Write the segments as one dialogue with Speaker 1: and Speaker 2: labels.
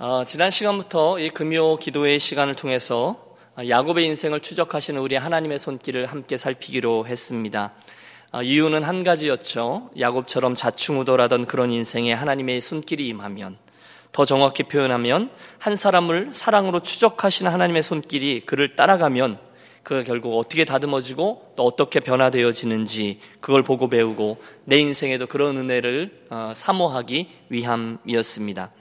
Speaker 1: 어, 지난 시간부터 이 금요 기도의 시간을 통해서 야곱의 인생을 추적하시는 우리 하나님의 손길을 함께 살피기로 했습니다. 어, 이유는 한 가지였죠. 야곱처럼 자충우돌하던 그런 인생에 하나님의 손길이 임하면 더 정확히 표현하면 한 사람을 사랑으로 추적하시는 하나님의 손길이 그를 따라가면 그가 결국 어떻게 다듬어지고 또 어떻게 변화되어지는지 그걸 보고 배우고 내 인생에도 그런 은혜를 어, 사모하기 위함이었습니다.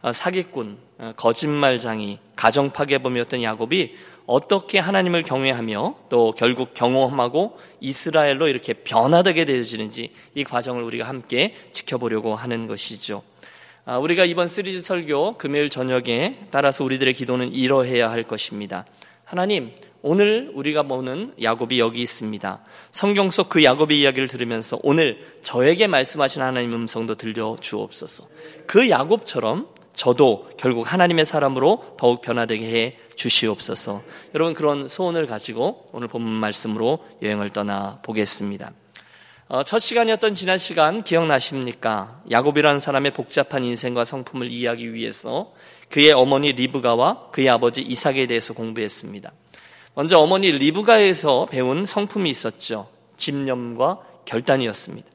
Speaker 1: 어, 사기꾼, 어, 거짓말장이, 가정 파괴범이었던 야곱이 어떻게 하나님을 경외하며 또 결국 경험하고 이스라엘로 이렇게 변화되게 되어지는지 이 과정을 우리가 함께 지켜보려고 하는 것이죠. 아, 우리가 이번 시리즈 설교 금요일 저녁에 따라서 우리들의 기도는 이러해야 할 것입니다. 하나님, 오늘 우리가 보는 야곱이 여기 있습니다. 성경 속 그 야곱의 이야기를 들으면서 오늘 저에게 말씀하신 하나님 음성도 들려 주옵소서. 그 야곱처럼 저도 결국 하나님의 사람으로 더욱 변화되게 해 주시옵소서. 여러분 그런 소원을 가지고 오늘 본문 말씀으로 여행을 떠나 보겠습니다. 어, 첫 시간이었던 지난 시간 기억나십니까? 야곱이라는 사람의 복잡한 인생과 성품을 이해하기 위해서 그의 어머니 리브가와 그의 아버지 이삭에 대해서 공부했습니다. 먼저 어머니 리브가에서 배운 성품이 있었죠. 집념과 결단이었습니다.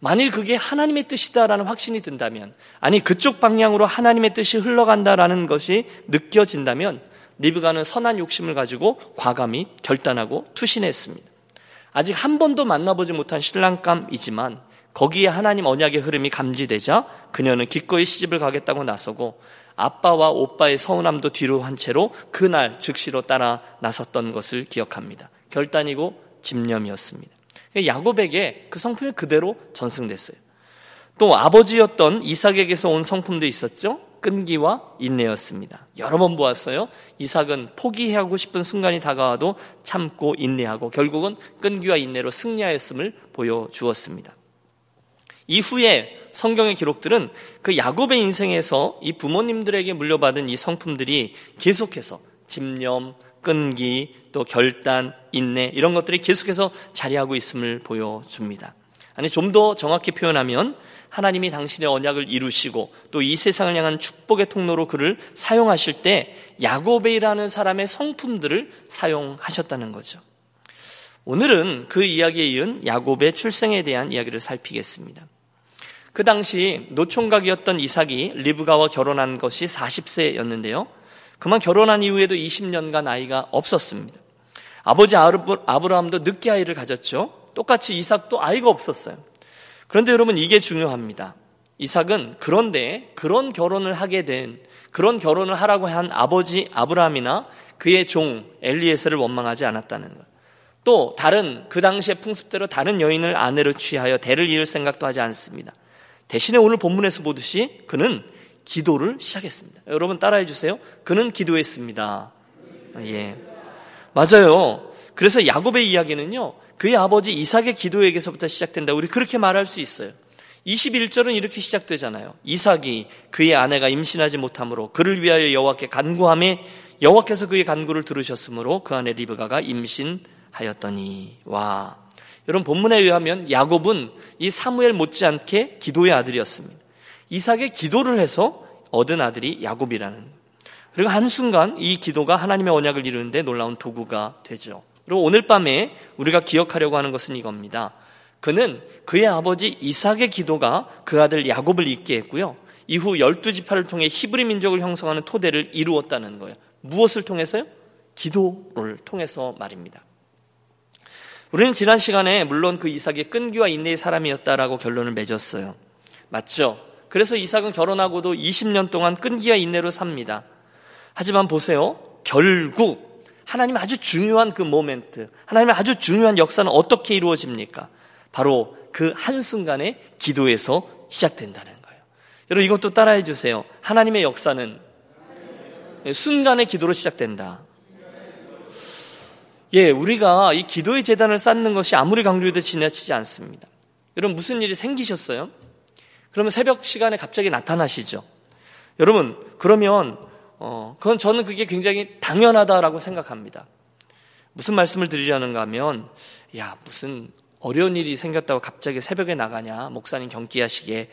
Speaker 1: 만일 그게 하나님의 뜻이다라는 확신이 든다면, 아니, 그쪽 방향으로 하나님의 뜻이 흘러간다라는 것이 느껴진다면, 리브가는 선한 욕심을 가지고 과감히 결단하고 투신했습니다. 아직 한 번도 만나보지 못한 신랑감이지만, 거기에 하나님 언약의 흐름이 감지되자 그녀는 기꺼이 시집을 가겠다고 나서고 아빠와 오빠의 서운함도 뒤로 한 채로 그날 즉시로 따라 나섰던 것을 기억합니다. 결단이고 집념이었습니다. 야곱에게 그 성품이 그대로 전승됐어요. 또 아버지였던 이삭에게서 온 성품도 있었죠. 끈기와 인내였습니다. 여러 번 보았어요. 이삭은 포기하고 싶은 순간이 다가와도 참고 인내하고 결국은 끈기와 인내로 승리하였음을 보여주었습니다. 이후에 성경의 기록들은 그 야곱의 인생에서 이 부모님들에게 물려받은 이 성품들이 계속해서 집념, 끈기, 또 결단, 인내 이런 것들이 계속해서 자리하고 있음을 보여줍니다. 아니 좀 더 정확히 표현하면 하나님이 당신의 언약을 이루시고 또 이 세상을 향한 축복의 통로로 그를 사용하실 때 야곱이라는 사람의 성품들을 사용하셨다는 거죠. 오늘은 그 이야기에 이은 야곱의 출생에 대한 이야기를 살피겠습니다. 그 당시 노총각이었던 이삭이 리브가와 결혼한 것이 40세였는데요. 그만 결혼한 이후에도 20년간 아이가 없었습니다. 아버지 아브라함도 늦게 아이를 가졌죠. 똑같이 이삭도 아이가 없었어요. 그런데 여러분 이게 중요합니다. 이삭은 그런데 그런 결혼을 하게 된 그런 결혼을 하라고 한 아버지 아브라함이나 그의 종 엘리에스를 원망하지 않았다는 것. 또 다른 그 당시의 풍습대로 다른 여인을 아내로 취하여 대를 이을 생각도 하지 않습니다. 대신에 오늘 본문에서 보듯이 그는 기도를 시작했습니다. 여러분 따라해 주세요. 그는 기도했습니다. 예. 맞아요. 그래서 야곱의 이야기는요. 그의 아버지 이삭의 기도에게서부터 시작된다. 우리 그렇게 말할 수 있어요. 21절은 이렇게 시작되잖아요. 이삭이 그의 아내가 임신하지 못하므로 그를 위하여 여호와께 간구함에 여호와께서 그의 간구를 들으셨으므로 그 아내 리브가가 임신하였더니 와. 여러분 본문에 의하면 야곱은 이 사무엘 못지않게 기도의 아들이었습니다. 이삭의 기도를 해서 얻은 아들이 야곱이라는 그리고 한순간 이 기도가 하나님의 언약을 이루는데 놀라운 도구가 되죠. 그리고 오늘 밤에 우리가 기억하려고 하는 것은 이겁니다. 그는 그의 아버지 이삭의 기도가 그 아들 야곱을 있게 했고요. 이후 열두 지파를 통해 히브리 민족을 형성하는 토대를 이루었다는 거예요. 무엇을 통해서요? 기도를 통해서 말입니다. 우리는 지난 시간에 물론 그 이삭의 끈기와 인내의 사람이었다라고 결론을 맺었어요. 맞죠? 그래서 이삭은 결혼하고도 20년 동안 끈기와 인내로 삽니다. 하지만 보세요. 결국 하나님 아주 중요한 그 모멘트, 하나님의 아주 중요한 역사는 어떻게 이루어집니까? 바로 그 한순간의 기도에서 시작된다는 거예요. 여러분 이것도 따라해 주세요. 하나님의 역사는 순간의 기도로 시작된다. 예, 우리가 이 기도의 재단을 쌓는 것이 아무리 강조해도 지나치지 않습니다. 여러분 무슨 일이 생기셨어요? 그러면 새벽 시간에 갑자기 나타나시죠. 여러분, 그러면, 어, 그건 저는 그게 굉장히 당연하다라고 생각합니다. 무슨 말씀을 드리려는가 하면, 야, 무슨 어려운 일이 생겼다고 갑자기 새벽에 나가냐, 목사님 경기하시게.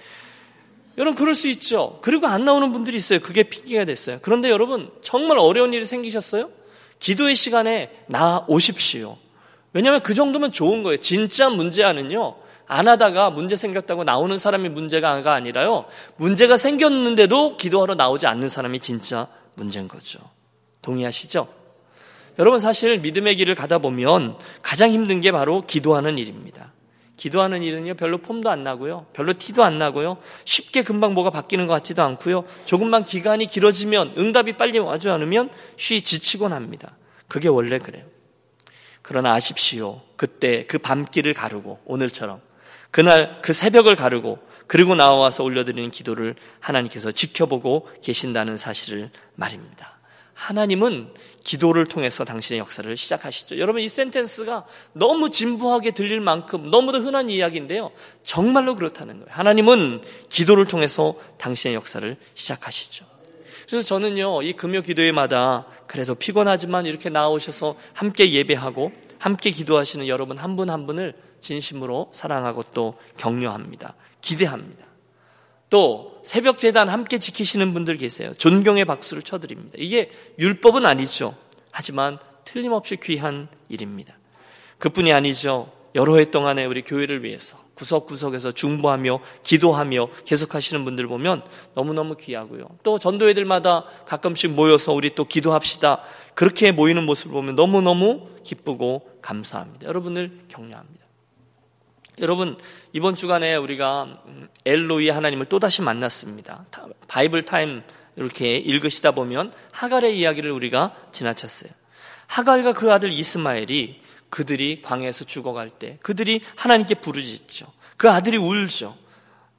Speaker 1: 여러분 그럴 수 있죠. 그리고 안 나오는 분들이 있어요. 그게 핑계가 됐어요. 그런데 여러분 정말 어려운 일이 생기셨어요? 기도의 시간에 나 오십시오. 왜냐하면 그 정도면 좋은 거예요. 진짜 문제아는요. 안 하다가 문제 생겼다고 나오는 사람이 문제가 아니라요. 문제가 생겼는데도 기도하러 나오지 않는 사람이 진짜 문제인 거죠. 동의하시죠? 여러분 사실 믿음의 길을 가다 보면 가장 힘든 게 바로 기도하는 일입니다. 기도하는 일은요 별로 폼도 안 나고요 별로 티도 안 나고요 쉽게 금방 뭐가 바뀌는 것 같지도 않고요 조금만 기간이 길어지면 응답이 빨리 와지 않으면 쉬 지치곤 합니다 그게 원래 그래요 그러나 아십시오 그때 그 밤길을 가르고 오늘처럼 그날 그 새벽을 가르고 그리고 나와서 올려드리는 기도를 하나님께서 지켜보고 계신다는 사실을 말입니다 하나님은 기도를 통해서 당신의 역사를 시작하시죠. 여러분 이 센텐스가 너무 진부하게 들릴 만큼 너무도 흔한 이야기인데요. 정말로 그렇다는 거예요. 하나님은 기도를 통해서 당신의 역사를 시작하시죠. 그래서 저는요, 이 금요 기도회마다 그래도 피곤하지만 이렇게 나오셔서 함께 예배하고 함께 기도하시는 여러분 한 분한 한 분을 진심으로 사랑하고 또 격려합니다. 기대합니다. 또 새벽 재단 함께 지키시는 분들 계세요. 존경의 박수를 쳐드립니다. 이게 율법은 아니죠. 하지만 틀림없이 귀한 일입니다. 그뿐이 아니죠. 여러 해 동안에 우리 교회를 위해서 구석구석에서 중보하며 기도하며 계속하시는 분들 보면 너무너무 귀하고요. 또 전도회들마다 가끔씩 모여서 우리 또 기도합시다. 그렇게 모이는 모습을 보면 너무너무 기쁘고 감사합니다. 여러분을 격려합니다. 여러분 이번 주간에 우리가 음, 엘로이 하나님을 또다시 만났습니다. Bible Time 이렇게 읽으시다 보면 하갈의 이야기를 우리가 지나쳤어요. 하갈과 그 아들 이스마엘이 그들이 광야에서 죽어갈 때 그들이 하나님께 부르짖죠. 그 아들이 울죠.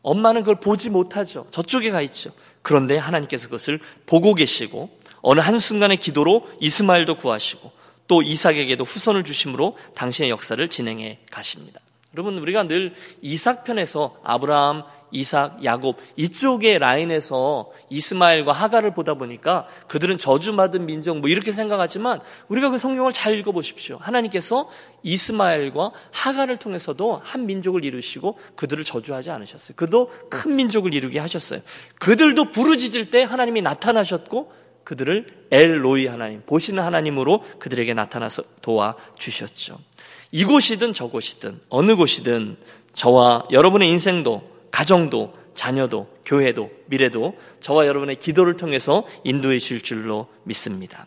Speaker 1: 엄마는 그걸 보지 못하죠. 저쪽에 가 있죠. 그런데 하나님께서 그것을 보고 계시고 어느 한순간의 기도로 이스마엘도 구하시고 또 이삭에게도 후손을 주심으로 당신의 역사를 진행해 가십니다. 여러분 우리가 늘 이삭 편에서 아브라함, 이삭, 야곱 이쪽의 라인에서 이스마엘과 하가를 보다 보니까 그들은 저주받은 민족 뭐 이렇게 생각하지만 우리가 그 성경을 잘 읽어 보십시오. 하나님께서 이스마엘과 하가를 통해서도 한 민족을 이루시고 그들을 저주하지 않으셨어요. 그도 큰 민족을 이루게 하셨어요. 그들도 부르짖을 때 하나님이 나타나셨고 그들을 엘로이 하나님, 보시는 하나님으로 그들에게 나타나서 도와 주셨죠. 이곳이든 저곳이든 어느 곳이든 저와 여러분의 인생도 가정도 자녀도 교회도 미래도 저와 여러분의 기도를 통해서 인도해 주실 줄로 믿습니다.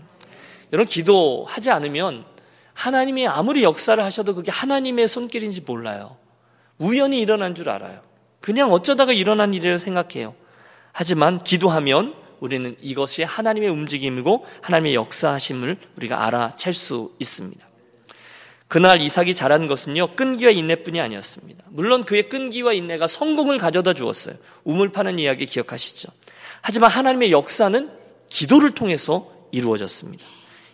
Speaker 1: 여러분 기도하지 않으면 하나님이 아무리 역사를 하셔도 그게 하나님의 손길인지 몰라요. 우연히 일어난 줄 알아요. 그냥 어쩌다가 일어난 일이라고 생각해요. 하지만 기도하면 우리는 이것이 하나님의 움직임이고 하나님의 역사하심을 우리가 알아챌 수 있습니다. 그날 이삭이 자란 것은요, 끈기와 인내뿐이 아니었습니다. 물론 그의 끈기와 인내가 성공을 가져다 주었어요. 우물 파는 이야기 기억하시죠? 하지만 하나님의 역사는 기도를 통해서 이루어졌습니다.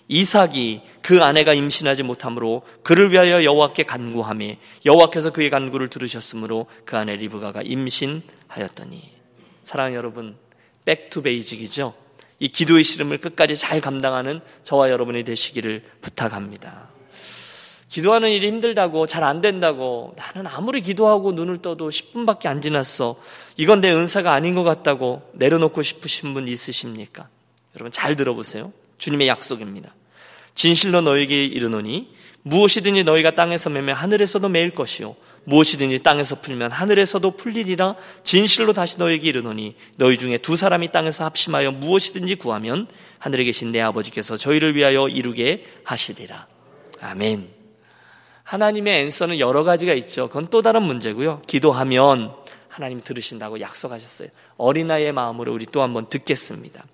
Speaker 1: 이삭이 그 아내가 임신하지 못하므로 그를 위하여 여호와께 간구하며 여호와께서 그의 간구를 들으셨으므로 그 아내 리브가가 임신하였더니 사랑 여러분 back to basic이죠. 이 기도의 씨름을 끝까지 잘 감당하는 저와 여러분이 되시기를 부탁합니다. 기도하는 일이 힘들다고 잘 안 된다고 나는 아무리 기도하고 눈을 떠도 10분밖에 안 지났어. 이건 내 은사가 아닌 것 같다고 내려놓고 싶으신 분 있으십니까? 여러분 잘 들어보세요. 주님의 약속입니다. 진실로 너에게 이르노니 무엇이든지 너희가 땅에서 매면 하늘에서도 매일 것이요 무엇이든지 땅에서 풀면 하늘에서도 풀리리라 진실로 다시 너에게 이르노니 너희 중에 두 사람이 땅에서 합심하여 무엇이든지 구하면 하늘에 계신 내 아버지께서 저희를 위하여 이루게 하시리라. 아멘. 하나님의 앤서는 여러 가지가 있죠. 그건 또 다른 문제고요. 기도하면 하나님 들으신다고 약속하셨어요. 어린아이의 마음으로 우리 또 한번 듣겠습니다.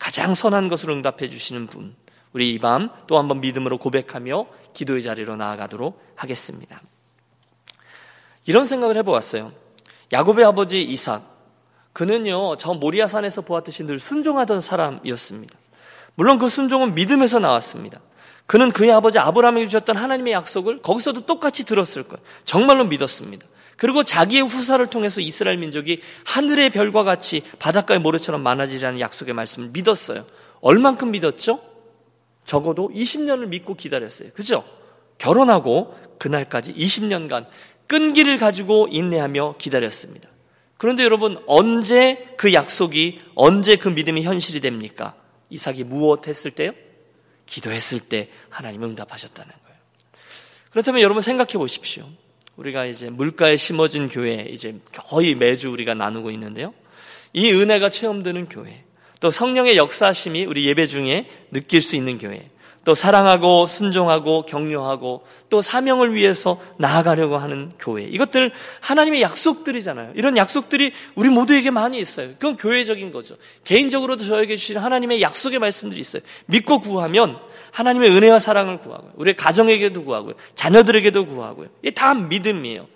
Speaker 1: 가장 선한 것을 응답해 주시는 분. 우리 이 밤 또 한번 믿음으로 고백하며 기도의 자리로 나아가도록 하겠습니다. 이런 생각을 해보았어요. 야곱의 아버지 이삭. 그는요, 저 모리아산에서 보았듯이 늘 순종하던 사람이었습니다. 물론 그 순종은 믿음에서 나왔습니다. 그는 그의 아버지 아브라함에게 주셨던 하나님의 약속을 거기서도 똑같이 들었을 거예요. 정말로 믿었습니다. 그리고 자기의 후사를 통해서 이스라엘 민족이 하늘의 별과 같이 바닷가의 모래처럼 많아지라는 약속의 말씀을 믿었어요. 얼만큼 믿었죠? 적어도 20년을 믿고 기다렸어요. 그죠? 결혼하고 그날까지 20년간 끈기를 가지고 인내하며 기다렸습니다. 그런데 여러분 언제 그 약속이 언제 그 믿음이 현실이 됩니까? 이삭이 무엇 했을 때요? 기도했을 때 하나님 응답하셨다는 거예요. 그렇다면 여러분 생각해 보십시오. 우리가 이제 물가에 심어진 교회 이제 거의 매주 우리가 나누고 있는데요. 이 은혜가 체험되는 교회, 또 성령의 역사심이 우리 예배 중에 느낄 수 있는 교회, 또 사랑하고 순종하고 격려하고 또 사명을 위해서 나아가려고 하는 교회. 이것들 하나님의 약속들이잖아요. 이런 약속들이 우리 모두에게 많이 있어요. 그건 교회적인 거죠. 개인적으로도 저에게 주신 하나님의 약속의 말씀들이 있어요. 믿고 구하면 하나님의 은혜와 사랑을 구하고요. 우리 가정에게도 구하고요. 자녀들에게도 구하고요. 이게 다 믿음이에요.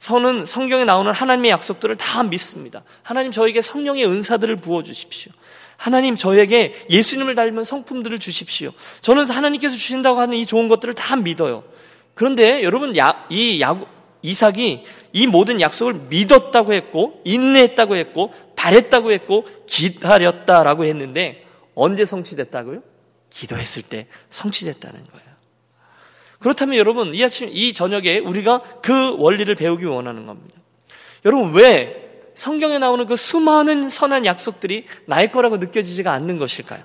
Speaker 1: 저는 성경에 나오는 하나님의 약속들을 다 믿습니다. 하나님 저에게 성령의 은사들을 부어 주십시오. 하나님 저에게 예수님을 닮은 성품들을 주십시오. 저는 하나님께서 주신다고 하는 이 좋은 것들을 다 믿어요. 그런데 여러분 야, 이 야, 이삭이 이 모든 약속을 믿었다고 했고 인내했다고 했고 바랬다고 했고 기다렸다라고 했는데 언제 성취됐다고요? 기도했을 때 성취됐다는 거예요. 그렇다면 여러분 이 아침 이 저녁에 우리가 그 원리를 배우기 원하는 겁니다. 여러분 왜 성경에 나오는 그 수많은 선한 약속들이 나의 거라고 느껴지지가 않는 것일까요?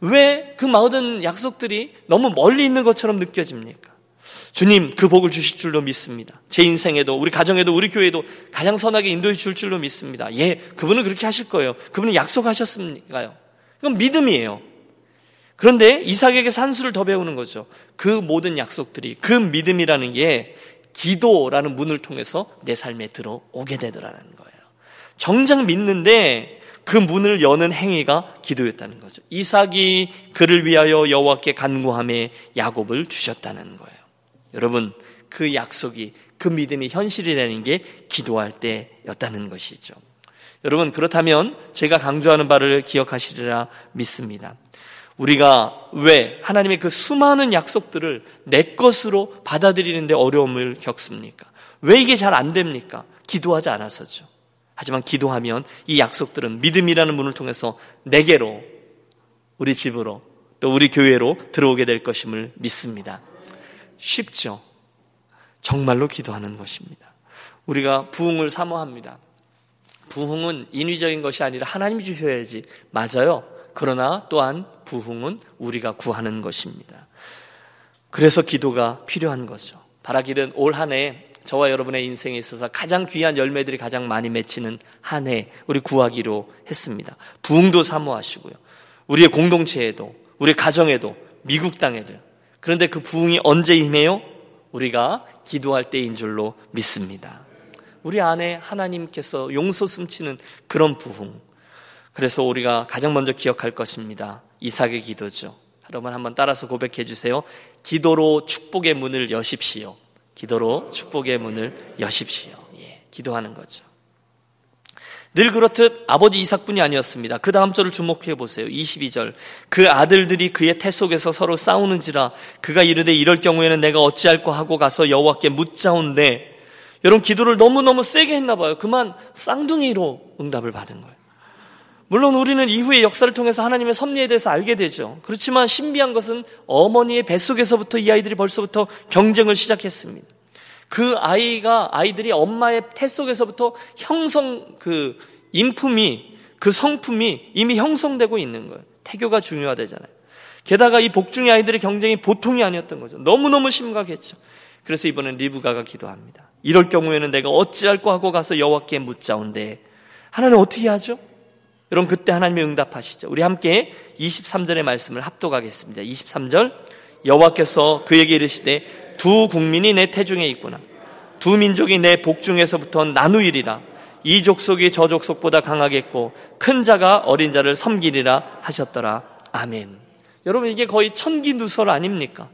Speaker 1: 왜 그 모든 약속들이 너무 멀리 있는 것처럼 느껴집니까? 주님 그 복을 주실 줄로 믿습니다. 제 인생에도 우리 가정에도 우리 교회도 가장 선하게 인도해 줄 줄로 믿습니다. 예, 그분은 그렇게 하실 거예요. 그분은 약속하셨습니까요? 이건 믿음이에요. 그런데 이삭에게 산수를 더 배우는 거죠. 그 모든 약속들이 그 믿음이라는 게 기도라는 문을 통해서 내 삶에 들어오게 되더라는 거예요. 정작 믿는데 그 문을 여는 행위가 기도였다는 거죠. 이삭이 그를 위하여 여호와께 간구함에 야곱을 주셨다는 거예요. 여러분 그 약속이 그 믿음이 현실이 되는 게 기도할 때였다는 것이죠. 여러분 그렇다면 제가 강조하는 바를 기억하시리라 믿습니다. 우리가 왜 하나님의 그 수많은 약속들을 내 것으로 받아들이는데 어려움을 겪습니까? 왜 이게 잘 안 됩니까? 기도하지 않아서죠. 하지만 기도하면 이 약속들은 믿음이라는 문을 통해서 내게로, 우리 집으로, 또 우리 교회로 들어오게 될 것임을 믿습니다. 쉽죠? 정말로 기도하는 것입니다. 우리가 부흥을 사모합니다. 부흥은 인위적인 것이 아니라 하나님이 주셔야지. 맞아요. 그러나 또한 부흥은 우리가 구하는 것입니다. 그래서 기도가 필요한 거죠. 바라기는 올 한해 저와 여러분의 인생에 있어서 가장 귀한 열매들이 가장 많이 맺히는 한 해 우리 구하기로 했습니다. 부흥도 사모하시고요. 우리의 공동체에도 우리 가정에도 미국 땅에도 그런데 그 부흥이 언제 임해요? 우리가 기도할 때인 줄로 믿습니다. 우리 안에 하나님께서 용서 숨치는 그런 부흥. 그래서 우리가 가장 먼저 기억할 것입니다. 이삭의 기도죠. 여러분 한번 따라서 고백해 주세요. 기도로 축복의 문을 여십시오. 기도로 축복의 문을 여십시오. 예, 기도하는 거죠. 늘 그렇듯 아버지 이삭뿐이 아니었습니다. 그 다음 절을 주목해 보세요. 22절. 그 아들들이 그의 태 속에서 서로 싸우는지라 그가 이르되 이럴 경우에는 내가 어찌할까 하고 가서 여호와께 묻자온데 여러분 기도를 너무너무 세게 했나 봐요. 그만 쌍둥이로 응답을 받은 거예요. 물론 우리는 이후의 역사를 통해서 하나님의 섭리에 대해서 알게 되죠. 그렇지만 신비한 것은 어머니의 뱃속에서부터 이 아이들이 벌써부터 경쟁을 시작했습니다. 그 아이가 아이들이 엄마의 태 속에서부터 형성 그 인품이 그 성품이 이미 형성되고 있는 거예요. 태교가 중요하다잖아요. 게다가 이 복중의 아이들의 경쟁이 보통이 아니었던 거죠. 너무너무 심각했죠. 그래서 이번엔 리브가가 기도합니다. 이럴 경우에는 내가 어찌할까 하고 가서 여호와께 묻자온데 하나님 어떻게 하죠? 여러분 그때 하나님이 응답하시죠. 우리 함께 23절의 말씀을 합독하겠습니다. 23절 여호와께서 그에게 이르시되 두 국민이 내 태중에 있구나. 두 민족이 내 복중에서부터 나누이리라. 이 족속이 저 족속보다 강하겠고 큰 자가 어린 자를 섬기리라 하셨더라. 아멘. 여러분 이게 거의 천기누설 아닙니까?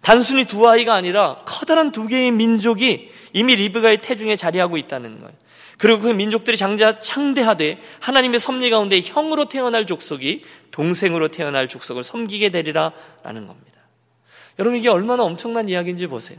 Speaker 1: 단순히 두 아이가 아니라 커다란 두 개의 민족이 이미 리브가의 태중에 자리하고 있다는 거예요. 그리고 그 민족들이 장자 창대하되 하나님의 섭리 가운데 형으로 태어날 족속이 동생으로 태어날 족속을 섬기게 되리라라는 겁니다. 여러분 이게 얼마나 엄청난 이야기인지 보세요.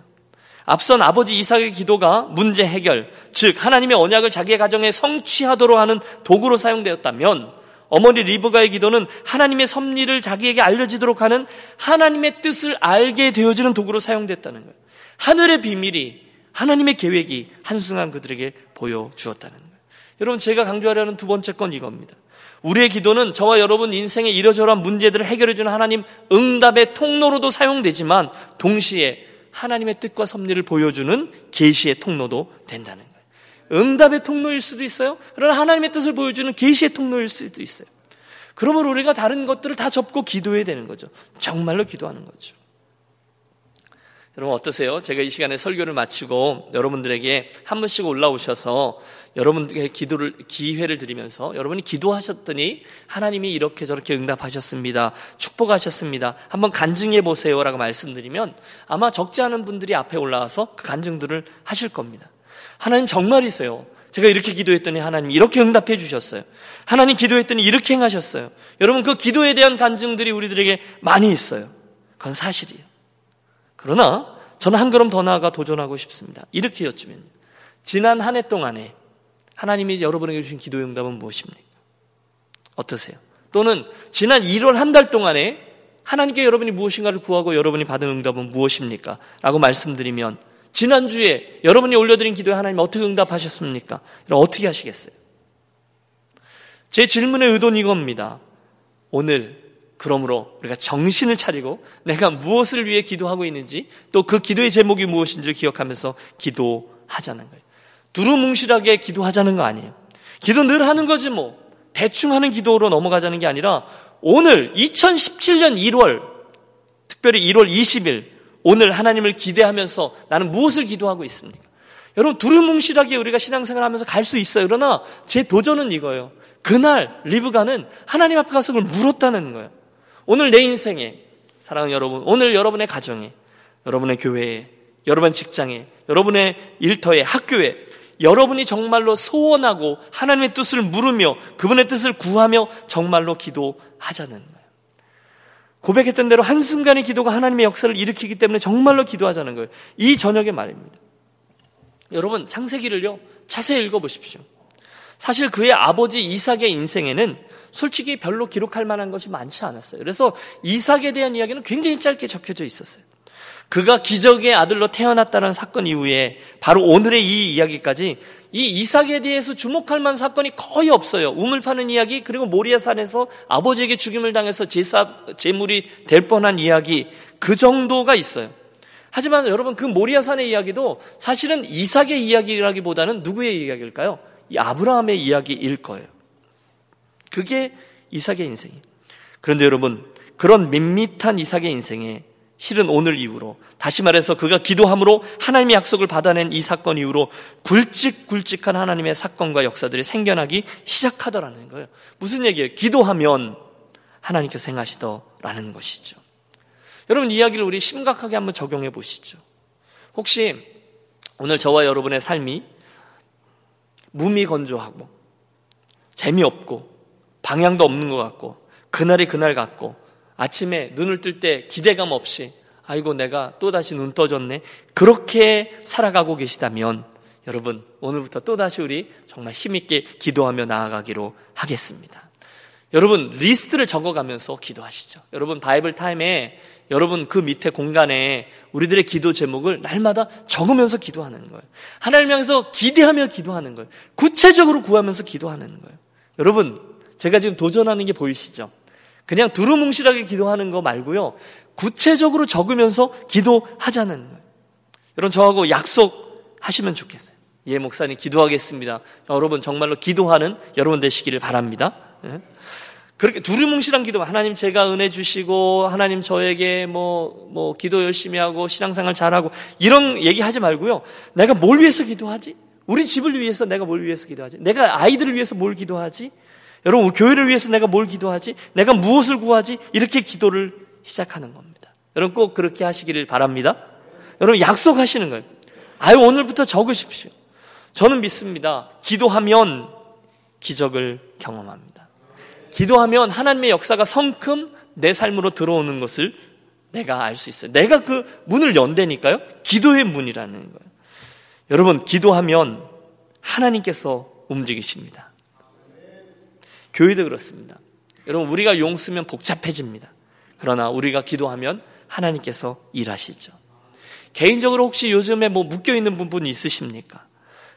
Speaker 1: 앞선 아버지 이삭의 기도가 문제 해결, 즉 하나님의 언약을 자기의 가정에 성취하도록 하는 도구로 사용되었다면 어머니 리브가의 기도는 하나님의 섭리를 자기에게 알려지도록 하는 하나님의 뜻을 알게 되어지는 도구로 사용됐다는 거예요. 하늘의 비밀이 하나님의 계획이 한순간 그들에게 보여주었다는 거예요. 여러분 제가 강조하려는 두 번째 건 이겁니다. 우리의 기도는 저와 여러분 인생의 이러저러한 문제들을 해결해 주는 하나님 응답의 통로로도 사용되지만 동시에 하나님의 뜻과 섭리를 보여주는 계시의 통로도 된다는 거예요. 응답의 통로일 수도 있어요. 그러나 하나님의 뜻을 보여주는 계시의 통로일 수도 있어요. 그러면 우리가 다른 것들을 다 접고 기도해야 되는 거죠. 정말로 기도하는 거죠. 여러분 어떠세요? 제가 이 시간에 설교를 마치고 여러분들에게 한 분씩 올라오셔서 여러분들에게 기도를 기회를 드리면서 여러분이 기도하셨더니 하나님이 이렇게 저렇게 응답하셨습니다. 축복하셨습니다. 한번 간증해 보세요라고 말씀드리면 아마 적지 않은 분들이 앞에 올라와서 그 간증들을 하실 겁니다. 하나님 정말이세요. 제가 이렇게 기도했더니 하나님 이렇게 응답해 주셨어요. 하나님 기도했더니 이렇게 행하셨어요. 여러분 그 기도에 대한 간증들이 우리들에게 많이 있어요. 그건 사실이에요. 그러나 저는 한 걸음 더 나아가 도전하고 싶습니다. 이렇게 여쭈면 지난 한 해 동안에 하나님이 여러분에게 주신 기도 응답은 무엇입니까? 어떠세요? 또는 지난 1월 한 달 동안에 하나님께 여러분이 무엇인가를 구하고 여러분이 받은 응답은 무엇입니까? 라고 말씀드리면 지난주에 여러분이 올려드린 기도에 하나님 어떻게 응답하셨습니까? 어떻게 하시겠어요? 제 질문의 의도는 이겁니다. 오늘 그러므로 우리가 정신을 차리고 내가 무엇을 위해 기도하고 있는지 또 그 기도의 제목이 무엇인지를 기억하면서 기도하자는 거예요. 두루뭉실하게 기도하자는 거 아니에요. 기도 늘 하는 거지 뭐. 대충 하는 기도로 넘어가자는 게 아니라 오늘 2017년 1월 특별히 1월 20일 오늘 하나님을 기대하면서 나는 무엇을 기도하고 있습니까? 여러분 두루뭉실하게 우리가 신앙생활 하면서 갈 수 있어요. 그러나 제 도전은 이거예요. 그날 리브가는 하나님 앞에 가서 그걸 물었다는 거예요. 오늘 내 인생에 사랑하는 여러분, 오늘 여러분의 가정에, 여러분의 교회에, 여러분 직장에, 여러분의 일터에, 학교에 여러분이 정말로 소원하고 하나님의 뜻을 물으며 그분의 뜻을 구하며 정말로 기도하자는 거예요. 고백했던 대로 한순간의 기도가 하나님의 역사를 일으키기 때문에 정말로 기도하자는 거예요. 이 저녁의 말입니다. 여러분, 창세기를요, 자세히 읽어보십시오. 사실 그의 아버지 이삭의 인생에는 솔직히 별로 기록할 만한 것이 많지 않았어요. 그래서 이삭에 대한 이야기는 굉장히 짧게 적혀져 있었어요. 그가 기적의 아들로 태어났다는 사건 이후에 바로 오늘의 이 이야기까지 이 이삭에 대해서 주목할 만한 사건이 거의 없어요. 우물 파는 이야기 그리고 모리아산에서 아버지에게 죽임을 당해서 제사 제물이 될 뻔한 이야기 그 정도가 있어요. 하지만 여러분 그 모리아산의 이야기도 사실은 이삭의 이야기라기보다는 누구의 이야기일까요? 이 아브라함의 이야기일 거예요. 그게 이삭의 인생이에요. 그런데 여러분 그런 밋밋한 이삭의 인생에 실은 오늘 이후로 다시 말해서 그가 기도함으로 하나님의 약속을 받아낸 이 사건 이후로 굵직굵직한 하나님의 사건과 역사들이 생겨나기 시작하더라는 거예요. 무슨 얘기예요? 기도하면 하나님께서 행하시더라는 것이죠. 여러분 이야기를 우리 심각하게 한번 적용해 보시죠. 혹시 오늘 저와 여러분의 삶이 무미건조하고 재미없고 방향도 없는 것 같고 그날이 그날 같고 아침에 눈을 뜰 때 기대감 없이 아이고 내가 또다시 눈 떠졌네. 그렇게 살아가고 계시다면 여러분 오늘부터 또다시 우리 정말 힘있게 기도하며 나아가기로 하겠습니다. 여러분 리스트를 적어가면서 기도하시죠. 여러분 Bible Time에 여러분 그 밑에 공간에 우리들의 기도 제목을 날마다 적으면서 기도하는 거예요. 하나님 향해서 기대하며 기도하는 거예요. 구체적으로 구하면서 기도하는 거예요. 여러분 제가 지금 도전하는 게 보이시죠? 그냥 두루뭉실하게 기도하는 거 말고요. 구체적으로 적으면서 기도하자는 거예요. 여러분 저하고 약속하시면 좋겠어요. 예, 목사님 기도하겠습니다. 여러분 정말로 기도하는 여러분 되시기를 바랍니다. 예? 그렇게 두루뭉실한 기도, 하나님 제가 은혜 주시고, 하나님 저에게 뭐, 뭐, 기도 열심히 하고, 신앙생활 잘하고, 이런 얘기 하지 말고요. 내가 뭘 위해서 기도하지? 우리 집을 위해서 내가 뭘 위해서 기도하지? 내가 아이들을 위해서 뭘 기도하지? 여러분, 교회를 위해서 내가 뭘 기도하지? 내가 무엇을 구하지? 이렇게 기도를 시작하는 겁니다. 여러분 꼭 그렇게 하시기를 바랍니다. 여러분 약속하시는 거예요. 아유, 오늘부터 적으십시오. 저는 믿습니다. 기도하면 기적을 경험합니다. 기도하면 하나님의 역사가 성큼 내 삶으로 들어오는 것을 내가 알 수 있어요. 내가 그 문을 연대니까요. 기도의 문이라는 거예요. 여러분, 기도하면 하나님께서 움직이십니다. 교회도 그렇습니다. 여러분, 우리가 용 쓰면 복잡해집니다. 그러나 우리가 기도하면 하나님께서 일하시죠. 개인적으로 혹시 요즘에 뭐 묶여 있는 부분이 있으십니까?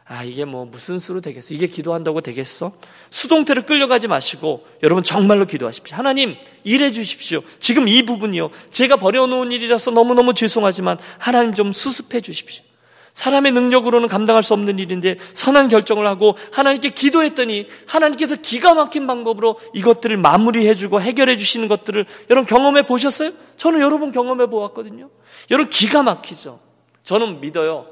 Speaker 1: 아, 이게 뭐 무슨 수로 되겠어? 이게 기도한다고 되겠어? 수동태로 끌려가지 마시고 여러분 정말로 기도하십시오. 하나님, 일해 주십시오. 지금 이 부분이요. 제가 버려놓은 일이라서 너무너무 죄송하지만 하나님 좀 수습해 주십시오. 사람의 능력으로는 감당할 수 없는 일인데 선한 결정을 하고 하나님께 기도했더니 하나님께서 기가 막힌 방법으로 이것들을 마무리해 주고 해결해 주시는 것들을 여러분 경험해 보셨어요? 저는 여러분 경험해 보았거든요. 여러분 기가 막히죠. 저는 믿어요.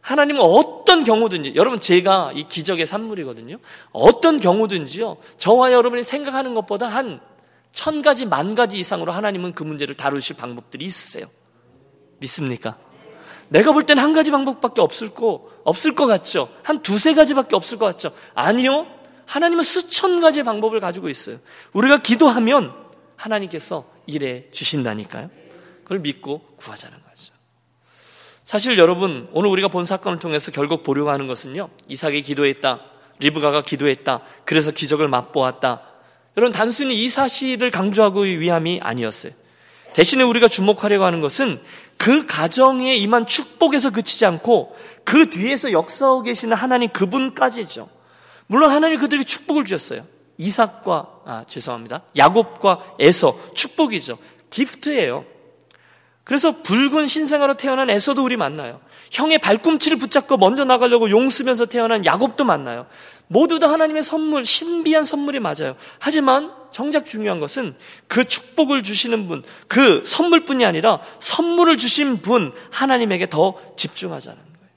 Speaker 1: 하나님은 어떤 경우든지 여러분 제가 이 기적의 산물이거든요. 어떤 경우든지요. 저와 여러분이 생각하는 것보다 한 천 가지 만 가지 이상으로 하나님은 그 문제를 다루실 방법들이 있으세요. 믿습니까? 내가 볼 때는 한 가지 방법밖에 없을 거 없을 것 같죠. 한 두세 가지밖에 없을 것 같죠. 아니요. 하나님은 수천 가지의 방법을 가지고 있어요. 우리가 기도하면 하나님께서 일해 주신다니까요. 그걸 믿고 구하자는 거죠. 사실 여러분, 오늘 우리가 본 사건을 통해서 결국 보려고 하는 것은요. 이삭이 기도했다. 리브가가 기도했다. 그래서 기적을 맛보았다. 여러분, 단순히 이 사실을 강조하기 위함이 아니었어요. 대신에 우리가 주목하려고 하는 것은 그 가정에 임한 축복에서 그치지 않고 그 뒤에서 역사하고 계시는 하나님 그분까지죠. 물론 하나님 그들에게 축복을 주셨어요. 이삭과 아 죄송합니다. 야곱과 에서 축복이죠. 기프트예요. 그래서 붉은 신생아로 태어난 에서도 우리 만나요. 형의 발꿈치를 붙잡고 먼저 나가려고 용 쓰면서 태어난 야곱도 만나요. 모두 다 하나님의 선물, 신비한 선물이 맞아요. 하지만 정작 중요한 것은 그 축복을 주시는 분, 그 선물뿐이 아니라 선물을 주신 분 하나님에게 더 집중하자는 거예요.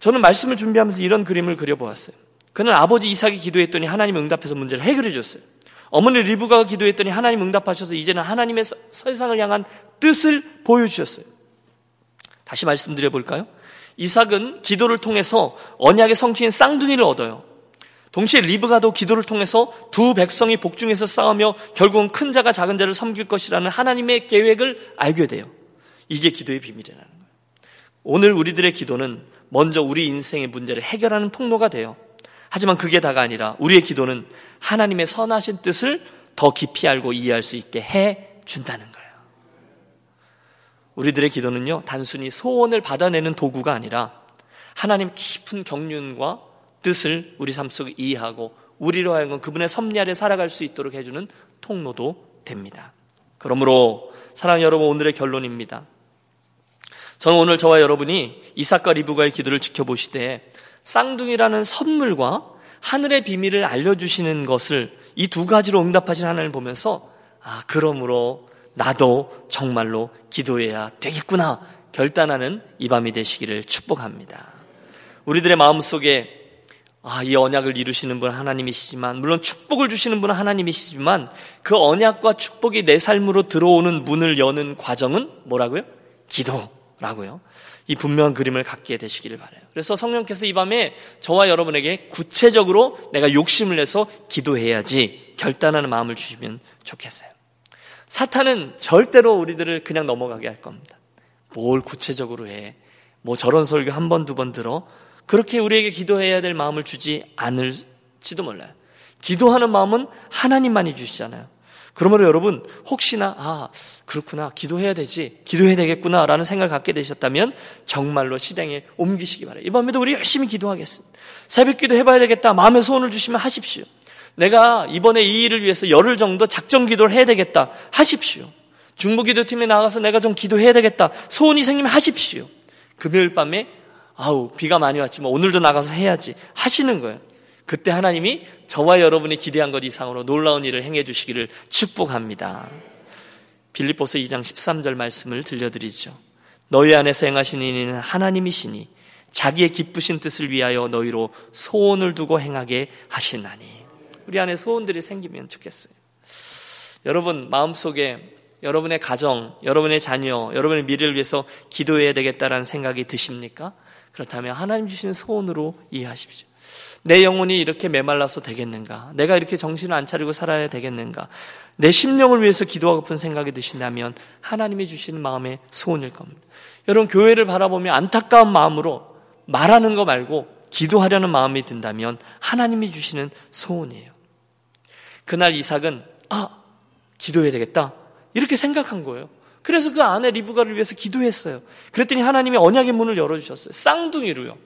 Speaker 1: 저는 말씀을 준비하면서 이런 그림을 그려보았어요. 그는 아버지 이삭이 기도했더니 하나님 응답해서 문제를 해결해 줬어요. 어머니 리브가가 기도했더니 하나님 응답하셔서 이제는 하나님의 세상을 향한 뜻을 보여주셨어요. 다시 말씀드려 볼까요? 이삭은 기도를 통해서 언약의 성취인 쌍둥이를 얻어요. 동시에 리브가도 기도를 통해서 두 백성이 복중에서 싸우며 결국은 큰 자가 작은 자를 섬길 것이라는 하나님의 계획을 알게 돼요. 이게 기도의 비밀이라는 거예요. 오늘 우리들의 기도는 먼저 우리 인생의 문제를 해결하는 통로가 돼요. 하지만 그게 다가 아니라 우리의 기도는 하나님의 선하신 뜻을 더 깊이 알고 이해할 수 있게 해 준다는 거예요. 우리들의 기도는요, 단순히 소원을 받아내는 도구가 아니라 하나님 깊은 경륜과 뜻을 우리 삶 속에 이해하고 우리로 하여금 그분의 섭리 아래 살아갈 수 있도록 해주는 통로도 됩니다. 그러므로 사랑 여러분 오늘의 결론입니다. 저는 오늘 저와 여러분이 이삭과 리브가의 기도를 지켜보시되 쌍둥이라는 선물과 하늘의 비밀을 알려주시는 것을 이 두 가지로 응답하신 하나님을 보면서 아, 그러므로 나도 정말로 기도해야 되겠구나 결단하는 이 밤이 되시기를 축복합니다. 우리들의 마음 속에 아, 이 언약을 이루시는 분 하나님이시지만, 물론 축복을 주시는 분은 하나님이시지만, 그 언약과 축복이 내 삶으로 들어오는 문을 여는 과정은 뭐라고요? 기도라고요. 이 분명한 그림을 갖게 되시기를 바라요. 그래서 성령께서 이 밤에 저와 여러분에게 구체적으로 내가 욕심을 내서 기도해야지 결단하는 마음을 주시면 좋겠어요. 사탄은 절대로 우리들을 그냥 넘어가게 할 겁니다. 뭘 구체적으로 해. 뭐 저런 설교 한 번, 두 번 들어. 그렇게 우리에게 기도해야 될 마음을 주지 않을지도 몰라요. 기도하는 마음은 하나님만이 주시잖아요. 그러므로 여러분 혹시나 아 그렇구나 기도해야 되지 기도해야 되겠구나 라는 생각을 갖게 되셨다면 정말로 실행에 옮기시기 바래요. 이번에도 우리 열심히 기도하겠습니다. 새벽 기도 해봐야 되겠다 마음의 소원을 주시면 하십시오. 내가 이번에 이 일을 위해서 열흘 정도 작정 기도를 해야 되겠다 하십시오. 중부기도팀에 나가서 내가 좀 기도해야 되겠다 소원이 생기면 하십시오. 금요일 밤에 아우 비가 많이 왔지만 오늘도 나가서 해야지 하시는 거예요. 그때 하나님이 저와 여러분이 기대한 것 이상으로 놀라운 일을 행해 주시기를 축복합니다. 빌립보서 2장 13절 말씀을 들려드리죠. 너희 안에서 행하시는 이는 하나님이시니 자기의 기쁘신 뜻을 위하여 너희로 소원을 두고 행하게 하시나니 우리 안에 소원들이 생기면 좋겠어요. 여러분 마음속에 여러분의 가정, 여러분의 자녀, 여러분의 미래를 위해서 기도해야 되겠다라는 생각이 드십니까? 그렇다면 하나님 주시는 소원으로 이해하십시오. 내 영혼이 이렇게 메말라서 되겠는가? 내가 이렇게 정신을 안 차리고 살아야 되겠는가? 내 심령을 위해서 기도하고픈 생각이 드신다면 하나님이 주시는 마음의 소원일 겁니다. 여러분 교회를 바라보며 안타까운 마음으로 말하는 거 말고 기도하려는 마음이 든다면 하나님이 주시는 소원이에요. 그날 이삭은 아 기도해야 되겠다 이렇게 생각한 거예요. 그래서 그 아내 리브가를 위해서 기도했어요. 그랬더니 하나님이 언약의 문을 열어주셨어요. 쌍둥이로요.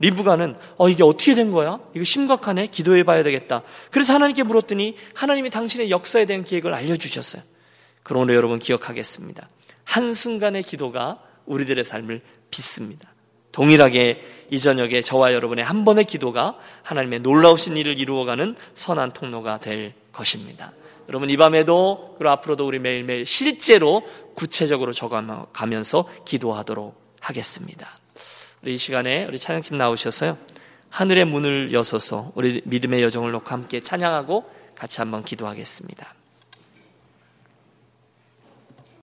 Speaker 1: 리브가는 어 이게 어떻게 된 거야? 이거 심각하네. 기도해 봐야 되겠다. 그래서 하나님께 물었더니 하나님이 당신의 역사에 대한 계획을 알려 주셨어요. 그러므로 여러분 기억하겠습니다. 한순간의 기도가 우리들의 삶을 빚습니다. 동일하게 이 저녁에 저와 여러분의 한 번의 기도가 하나님의 놀라우신 일을 이루어가는 선한 통로가 될 것입니다. 여러분 이 밤에도 그리고 앞으로도 우리 매일매일 실제로 구체적으로 적어가면서 기도하도록 하겠습니다. 우리 이 시간에 우리 찬양팀 나오셔서요. 하늘의 문을 여서서 우리 믿음의 여정을 놓고 함께 찬양하고 같이 한번 기도하겠습니다.